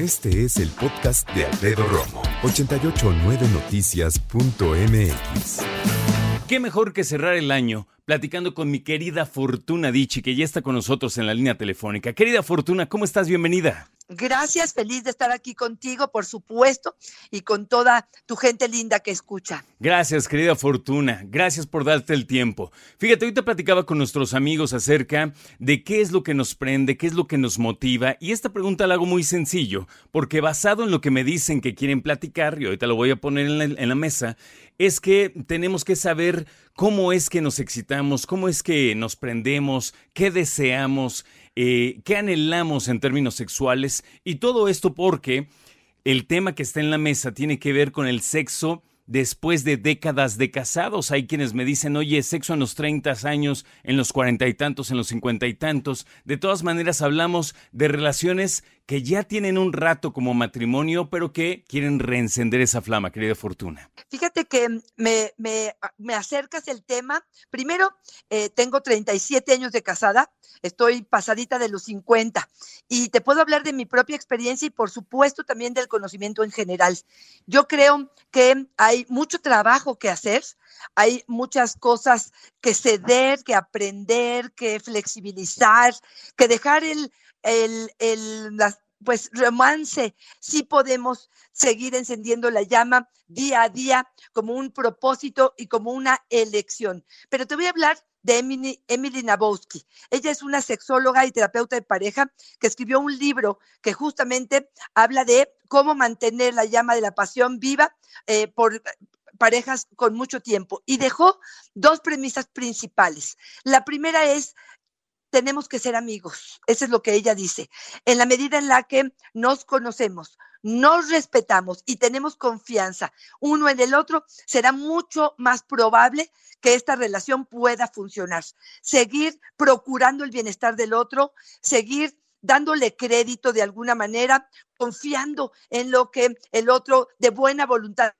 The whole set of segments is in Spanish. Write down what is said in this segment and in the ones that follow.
Este es el podcast de Alfredo Romo, 889noticias.mx. Qué mejor que cerrar el año platicando con mi querida Fortuna Dichi, que ya está con nosotros en la línea telefónica. Querida Fortuna, ¿cómo estás? Bienvenida. Gracias, feliz de estar aquí contigo, por supuesto, y con toda tu gente linda que escucha. Gracias, querida Fortuna. Gracias por darte el tiempo. Fíjate, ahorita platicaba con nuestros amigos acerca de qué es lo que nos prende, qué es lo que nos motiva, y esta pregunta la hago muy sencillo, porque basado en lo que me dicen que quieren platicar, y ahorita lo voy a poner en la, en la mesa, es que tenemos que saber cómo es que nos excitamos, cómo es que nos prendemos, qué deseamos, eh, qué anhelamos en términos sexuales y todo esto porque el tema que está en la mesa tiene que ver con el sexo después de décadas de casados. Hay quienes me dicen, oye, sexo en los 30 años, en los cuarenta y tantos, en los cincuenta y tantos. De todas maneras, hablamos de relaciones que ya tienen un rato como matrimonio, pero que quieren reencender esa flama, querida Fortuna. Fíjate que me, me, me acercas el tema. Primero, eh, tengo 37 años de casada, estoy pasadita de los 50 y te puedo hablar de mi propia experiencia y por supuesto también del conocimiento en general. Yo creo que hay mucho trabajo que hacer, hay muchas cosas que ceder, que aprender, que flexibilizar, que dejar el el, el pues romance, sí podemos seguir encendiendo la llama día a día como un propósito y como una elección. Pero te voy a hablar de Emily, Emily Nabowski. Ella es una sexóloga y terapeuta de pareja que escribió un libro que justamente habla de cómo mantener la llama de la pasión viva eh, por parejas con mucho tiempo y dejó dos premisas principales. La primera es tenemos que ser amigos. Eso es lo que ella dice. En la medida en la que nos conocemos, nos respetamos y tenemos confianza uno en el otro, será mucho más probable que esta relación pueda funcionar. Seguir procurando el bienestar del otro, seguir dándole crédito de alguna manera, confiando en lo que el otro de buena voluntad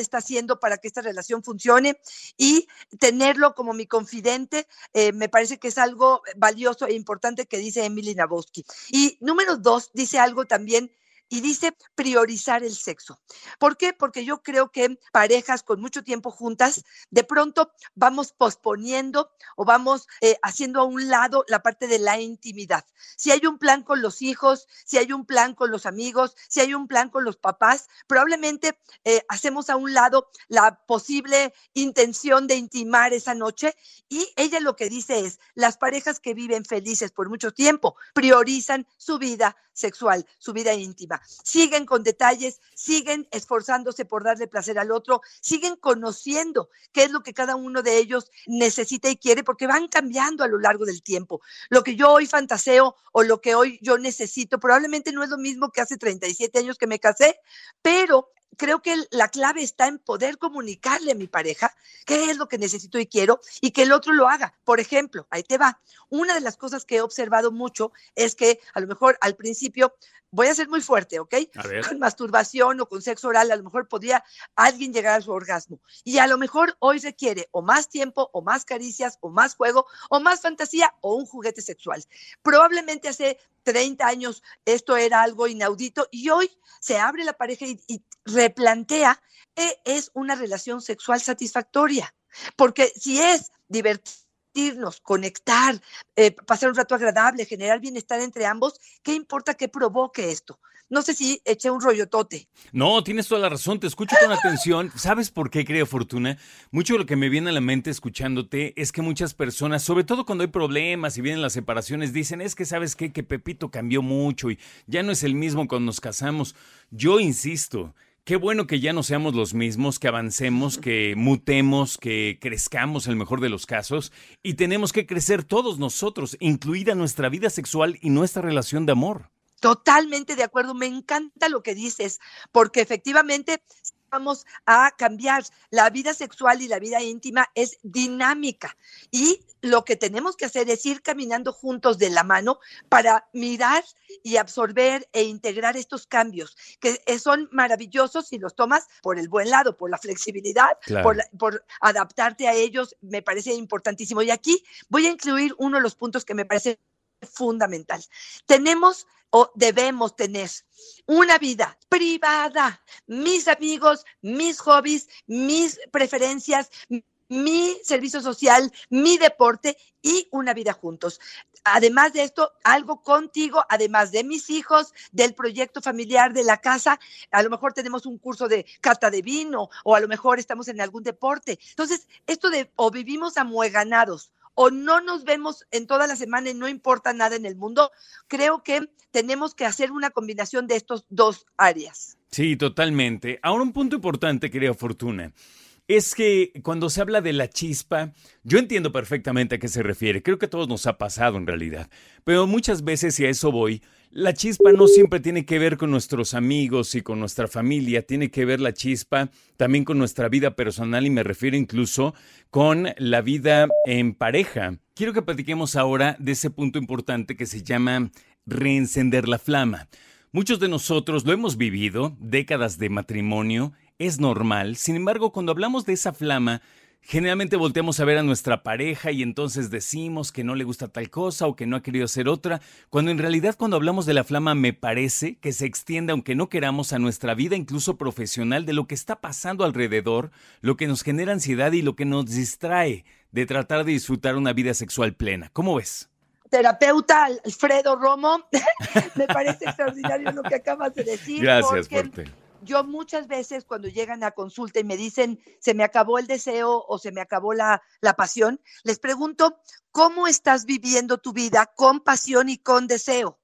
está haciendo para que esta relación funcione y tenerlo como mi confidente eh, me parece que es algo valioso e importante que dice Emily Nabowski. Y número dos, dice algo también y dice priorizar el sexo. ¿Por qué? Porque yo creo que parejas con mucho tiempo juntas, de pronto vamos posponiendo o vamos eh, haciendo a un lado la parte de la intimidad. Si hay un plan con los hijos, si hay un plan con los amigos, si hay un plan con los papás, probablemente eh, hacemos a un lado la posible intención de intimar esa noche y ella lo que dice es, las parejas que viven felices por mucho tiempo priorizan su vida sexual, su vida íntima siguen con detalles, siguen esforzándose por darle placer al otro, siguen conociendo qué es lo que cada uno de ellos necesita y quiere, porque van cambiando a lo largo del tiempo. Lo que yo hoy fantaseo o lo que hoy yo necesito probablemente no es lo mismo que hace 37 años que me casé, pero creo que la clave está en poder comunicarle a mi pareja qué es lo que necesito y quiero y que el otro lo haga. Por ejemplo, ahí te va. Una de las cosas que he observado mucho es que a lo mejor al principio voy a ser muy fuerte, ¿ok? Con masturbación o con sexo oral, a lo mejor podría alguien llegar a su orgasmo. Y a lo mejor hoy requiere o más tiempo, o más caricias, o más juego, o más fantasía, o un juguete sexual. Probablemente hace 30 años esto era algo inaudito y hoy se abre la pareja y, replantea qué es una relación sexual satisfactoria. Porque si es divertido, conectar, eh, pasar un rato agradable, generar bienestar entre ambos, ¿qué importa que provoque esto? No sé si eché un rollotote. No, tienes toda la razón, te escucho con atención. ¿Sabes por qué creo, Fortuna? Mucho de lo que me viene a la mente escuchándote es que muchas personas, sobre todo cuando hay problemas y vienen las separaciones, dicen, es que sabes qué, que Pepito cambió mucho y ya no es el mismo cuando nos casamos. Yo insisto, Qué bueno que ya no seamos los mismos, que avancemos, que mutemos, que crezcamos en el mejor de los casos y tenemos que crecer todos nosotros, incluida nuestra vida sexual y nuestra relación de amor. Totalmente de acuerdo, me encanta lo que dices, porque efectivamente vamos a cambiar. La vida sexual y la vida íntima es dinámica y lo que tenemos que hacer es ir caminando juntos de la mano para mirar y absorber e integrar estos cambios que son maravillosos si los tomas por el buen lado, por la flexibilidad, por, por adaptarte a ellos, me parece importantísimo. Y aquí voy a incluir uno de los puntos que me parece fundamental. Tenemos o debemos tener una vida privada, mis amigos, mis hobbies, mis preferencias, mi servicio social, mi deporte y una vida juntos. Además de esto, algo contigo, además de mis hijos, del proyecto familiar de la casa, a lo mejor tenemos un curso de cata de vino o a lo mejor estamos en algún deporte. Entonces, esto de o vivimos amueganados o no nos vemos en toda la semana y no importa nada en el mundo, creo que tenemos que hacer una combinación de estos dos áreas. Sí, totalmente. Ahora un punto importante, querida Fortuna es que cuando se habla de la chispa, yo entiendo perfectamente a qué se refiere, creo que a todos nos ha pasado en realidad, pero muchas veces, y a eso voy, la chispa no siempre tiene que ver con nuestros amigos y con nuestra familia, tiene que ver la chispa también con nuestra vida personal y me refiero incluso con la vida en pareja. Quiero que platiquemos ahora de ese punto importante que se llama reencender la flama. Muchos de nosotros lo hemos vivido, décadas de matrimonio, es normal. Sin embargo, cuando hablamos de esa flama, generalmente volteamos a ver a nuestra pareja y entonces decimos que no le gusta tal cosa o que no ha querido hacer otra, cuando en realidad cuando hablamos de la flama me parece que se extiende, aunque no queramos, a nuestra vida incluso profesional de lo que está pasando alrededor, lo que nos genera ansiedad y lo que nos distrae de tratar de disfrutar una vida sexual plena. ¿Cómo ves? terapeuta Alfredo Romo. Me parece extraordinario lo que acabas de decir. Gracias, fuerte yo muchas veces cuando llegan a consulta y me dicen, se me acabó el deseo o se me acabó la, pasión, les pregunto, ¿cómo estás viviendo tu vida con pasión y con deseo?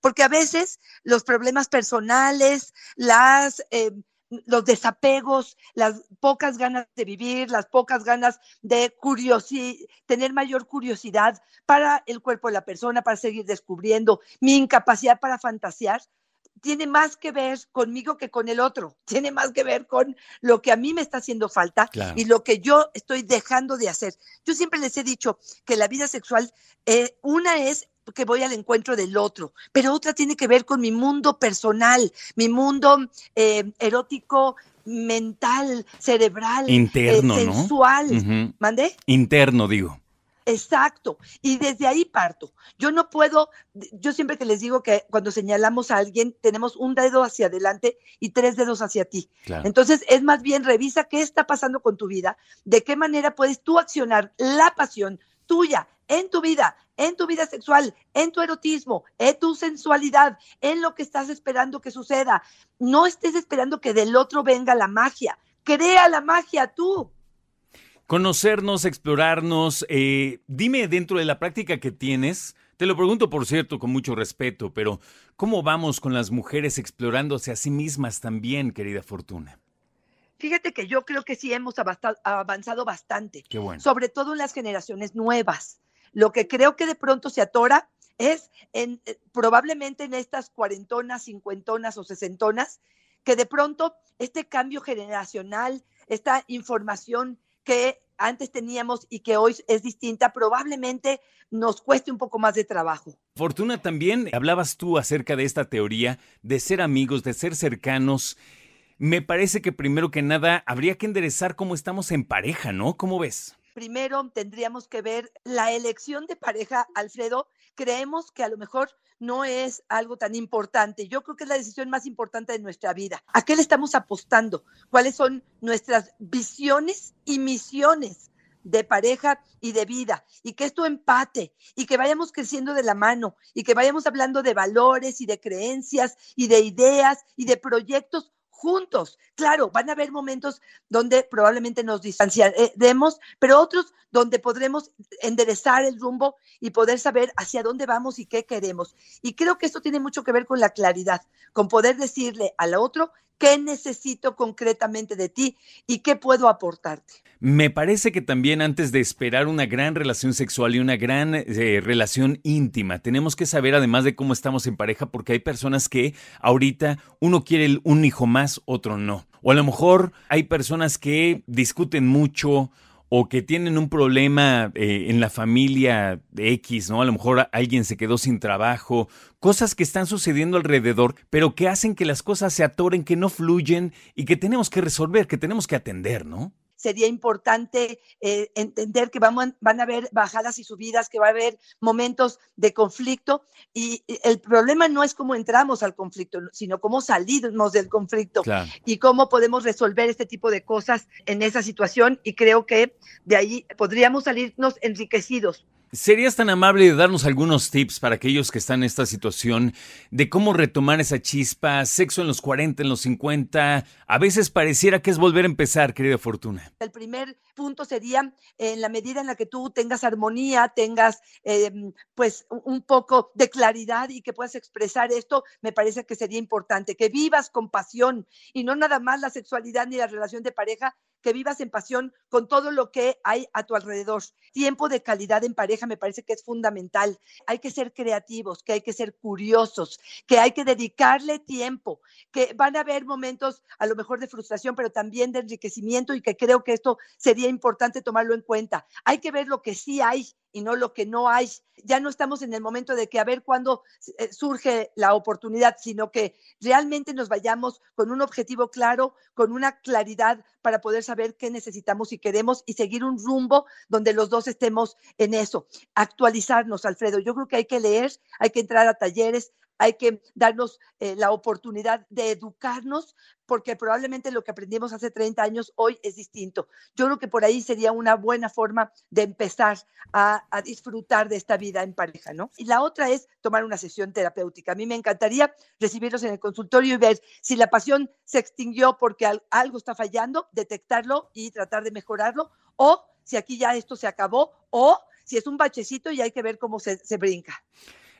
Porque a veces los problemas personales, las... Eh, los desapegos, las pocas ganas de vivir, las pocas ganas de tener mayor curiosidad para el cuerpo de la persona, para seguir descubriendo, mi incapacidad para fantasear, tiene más que ver conmigo que con el otro, tiene más que ver con lo que a mí me está haciendo falta y lo que yo estoy dejando de hacer. Yo siempre les he dicho que la vida sexual, eh, una es que voy al encuentro del otro, pero otra tiene que ver con mi mundo personal, mi mundo eh, erótico, mental, cerebral, interno, eh, sensual. ¿Mande? Interno, digo. Exacto. Y desde ahí parto. Yo no puedo, yo siempre que les digo que cuando señalamos a alguien tenemos un dedo hacia adelante y tres dedos hacia ti. Entonces es más bien revisa qué está pasando con tu vida, de qué manera puedes tú accionar la pasión tuya en tu vida, en tu vida sexual, en tu erotismo, en tu sensualidad, en lo que estás esperando que suceda. No estés esperando que del otro venga la magia. Crea la magia tú conocernos, explorarnos. Eh, dime dentro de la práctica que tienes, te lo pregunto por cierto con mucho respeto, pero ¿cómo vamos con las mujeres explorándose a sí mismas también, querida Fortuna? Fíjate que yo creo que sí hemos avanzado bastante, Qué bueno. sobre todo en las generaciones nuevas. Lo que creo que de pronto se atora es en, eh, probablemente en estas cuarentonas, cincuentonas o sesentonas, que de pronto este cambio generacional, esta información que antes teníamos y que hoy es distinta, probablemente nos cueste un poco más de trabajo. Fortuna, también hablabas tú acerca de esta teoría de ser amigos, de ser cercanos. Me parece que primero que nada habría que enderezar cómo estamos en pareja, ¿no? ¿Cómo ves? Primero tendríamos que ver la elección de pareja, Alfredo. Creemos que a lo mejor no es algo tan importante. Yo creo que es la decisión más importante de nuestra vida. ¿A qué le estamos apostando? ¿Cuáles son nuestras visiones y misiones? de pareja y de vida, y que esto empate, y que vayamos creciendo de la mano, y que vayamos hablando de valores y de creencias y de ideas y de proyectos juntos. Claro, van a haber momentos donde probablemente nos distanciaremos, pero otros donde podremos enderezar el rumbo y poder saber hacia dónde vamos y qué queremos. Y creo que esto tiene mucho que ver con la claridad, con poder decirle al otro qué necesito concretamente de ti y qué puedo aportarte. Me parece que también antes de esperar una gran relación sexual y una gran eh, relación íntima, tenemos que saber además de cómo estamos en pareja, porque hay personas que ahorita uno quiere un hijo más, otro no. O a lo mejor hay personas que discuten mucho o que tienen un problema eh, en la familia X, ¿no? A lo mejor alguien se quedó sin trabajo, cosas que están sucediendo alrededor, pero que hacen que las cosas se atoren, que no fluyen y que tenemos que resolver, que tenemos que atender, ¿no? Sería importante eh, entender que van, van a haber bajadas y subidas, que va a haber momentos de conflicto y el problema no es cómo entramos al conflicto, sino cómo salimos del conflicto y cómo podemos resolver este tipo de cosas en esa situación y creo que de ahí podríamos salirnos enriquecidos ¿Serías tan amable de darnos algunos tips para aquellos que están en esta situación de cómo retomar esa chispa, sexo en los 40, en los 50? A veces pareciera que es volver a empezar, querida Fortuna. El primer punto sería en la medida en la que tú tengas armonía, tengas em, pues un poco de claridad y que puedas expresar esto, me parece que sería importante, que vivas con pasión y no nada más la sexualidad ni la relación de pareja, que vivas en pasión con todo lo que hay a tu alrededor. Tiempo de calidad en pareja me parece que es fundamental. Hay que ser creativos, que hay que ser curiosos, que hay que dedicarle tiempo, que van a haber momentos a lo mejor de frustración, pero también de enriquecimiento y que creo que esto sería importante tomarlo en cuenta. Hay que ver lo que sí hay y no lo que no hay. Ya no estamos en el momento de que a ver cuándo eh, surge la oportunidad, sino que realmente nos vayamos con un objetivo claro, con una claridad para poder saber qué necesitamos y queremos y seguir un rumbo donde los dos estemos en eso. Actualizarnos, Alfredo. Yo creo que hay que leer, hay que entrar a talleres, hay que darnos eh, la oportunidad de educarnos, porque probablemente lo que aprendimos hace 30 años hoy es distinto. Yo creo que por ahí sería una buena forma de empezar a, disfrutar de esta vida en pareja, ¿no? Y la otra es tomar una sesión terapéutica. A mí me encantaría recibirlos en el consultorio y ver si la pasión se extinguió porque algo está fallando, detectarlo y tratar de mejorarlo, o si aquí ya esto se acabó, o si es un bachecito y hay que ver cómo se brinca.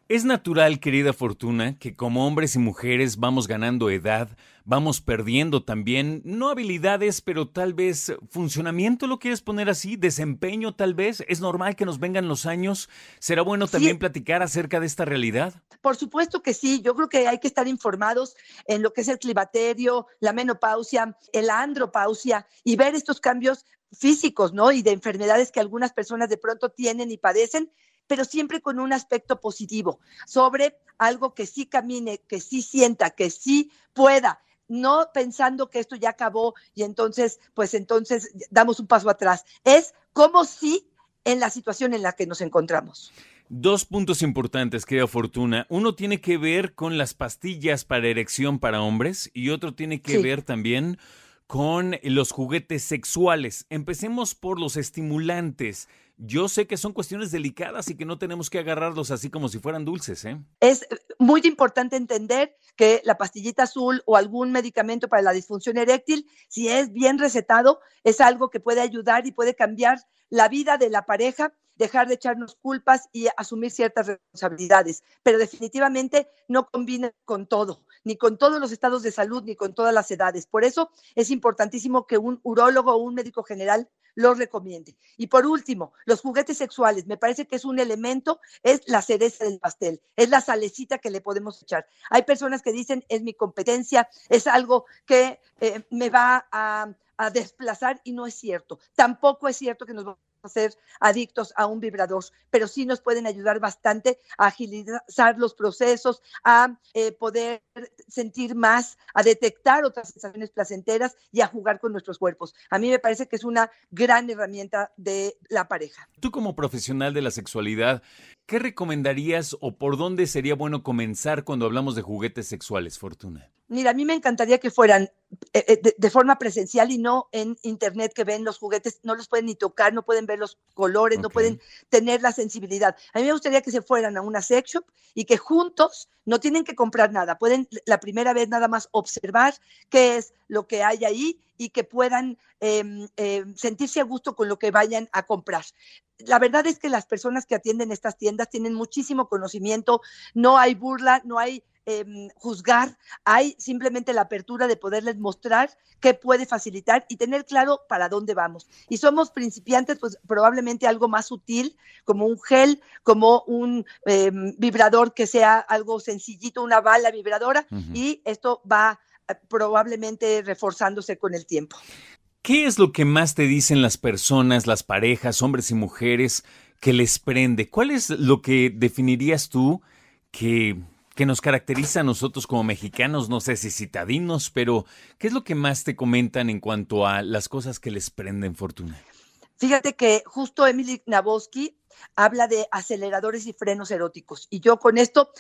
Es natural, querida Fortuna, que como hombres y mujeres vamos ganando edad, vamos perdiendo también, no habilidades, pero tal vez funcionamiento, ¿lo quieres poner así? Desempeño tal vez. ¿Es normal que nos vengan los años? ¿Será bueno también platicar acerca de esta realidad? Por supuesto que sí. Yo creo que hay que estar informados en lo que es el climaterio, la menopausia, la andropausia y ver estos cambios físicos, ¿no? Y de enfermedades que algunas personas de pronto tienen y padecen pero siempre con un aspecto positivo, sobre algo que sí camine, que sí sienta, que sí pueda, no pensando que esto ya acabó y entonces, pues entonces damos un paso atrás. Es como si en la situación en la que nos encontramos. Dos puntos importantes, querida Fortuna. Uno tiene que ver con las pastillas para erección para hombres y otro tiene que ver también con los juguetes sexuales. Empecemos por los estimulantes. Yo sé que son cuestiones delicadas y que no tenemos que agarrarlos así como si fueran dulces. ¿eh? Es muy importante entender que la pastillita azul o algún medicamento para la disfunción eréctil, si es bien recetado, es algo que puede ayudar y puede cambiar la vida de la pareja dejar de echarnos culpas y asumir ciertas responsabilidades, pero definitivamente no combina con todo, ni con todos los estados de salud, ni con todas las edades. Por eso es importantísimo que un urólogo o un médico general los recomiende. Y por último, los juguetes sexuales, me parece que es un elemento, es la cereza del pastel, es la salecita que le podemos echar. Hay personas que dicen, es mi competencia, es algo que eh, me va a, a desplazar y no es cierto. Tampoco es cierto que nos ser adictos a un vibrador, pero sí nos pueden ayudar bastante a agilizar los procesos, a eh, poder sentir más, a detectar otras sensaciones placenteras y a jugar con nuestros cuerpos. A mí me parece que es una gran herramienta de la pareja. Tú como profesional de la sexualidad, ¿qué recomendarías o por dónde sería bueno comenzar cuando hablamos de juguetes sexuales, Fortuna? Mira, a mí me encantaría que fueran eh, eh, de, forma presencial y no en internet que ven los juguetes, no los pueden ni tocar, no pueden ver los colores, no pueden tener la sensibilidad. A mí me gustaría que se fueran a una sex shop y que juntos no tienen que comprar nada, pueden la primera vez nada más observar qué es lo que hay ahí y que puedan em, em, sentirse a gusto con lo que vayan a comprar. La verdad es que las personas que atienden estas tiendas tienen muchísimo conocimiento, no hay burla, no hay Em, juzgar, hay simplemente la apertura de poderles mostrar qué puede facilitar y tener claro para dónde vamos. Y somos principiantes, pues probablemente algo más sutil, como un gel, como un em, vibrador que sea algo sencillito, una bala vibradora, y esto va eh, probablemente reforzándose con el tiempo. ¿Qué es lo que más te dicen las personas, las parejas, hombres y mujeres, que les prende? ¿Cuál es lo que definirías tú que que nos caracteriza a nosotros como mexicanos, no sé si citadinos, pero ¿qué es lo que más te comentan en cuanto a las cosas que les prenden fortuna? Fíjate que justo Emily Naboski habla de aceleradores y frenos eróticos. Y yo con esto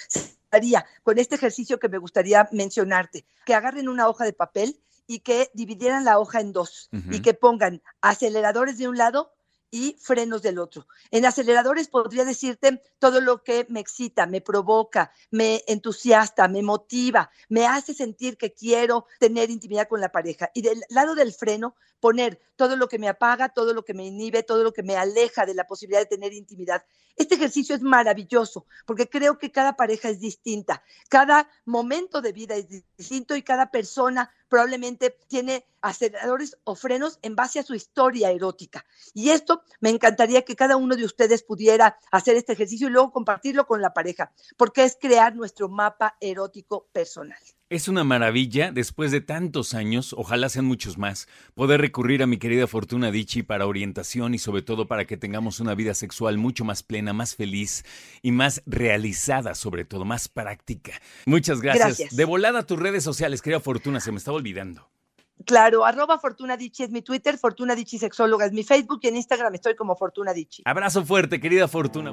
haría, con este ejercicio que me gustaría mencionarte, que agarren una hoja de papel y que dividieran la hoja en dos y que pongan aceleradores de un lado y frenos del otro. En aceleradores podría decirte todo lo que me excita, me provoca, me entusiasta, me motiva, me hace sentir que quiero tener intimidad con la pareja. Y del lado del freno, poner todo lo que me apaga, todo lo que me inhibe, todo lo que me aleja de la posibilidad de tener intimidad. Este ejercicio es maravilloso porque creo que cada pareja es distinta, cada momento de vida es distinto y cada persona probablemente tiene aceleradores o frenos en base a su historia erótica. Y esto me encantaría que cada uno de ustedes pudiera hacer este ejercicio y luego compartirlo con la pareja, porque es crear nuestro mapa erótico personal. Es una maravilla, después de tantos años, ojalá sean muchos más, poder recurrir a mi querida Fortuna Dichi para orientación y sobre todo para que tengamos una vida sexual mucho más plena, más feliz y más realizada, sobre todo, más práctica. Muchas gracias. De volada a tus redes sociales, querida Fortuna, se me estaba olvidando. Claro, arroba Fortuna Dichi es mi Twitter, Fortuna Dichi Sexóloga es mi Facebook y en Instagram estoy como Fortuna Dichi. Abrazo fuerte, querida Fortuna.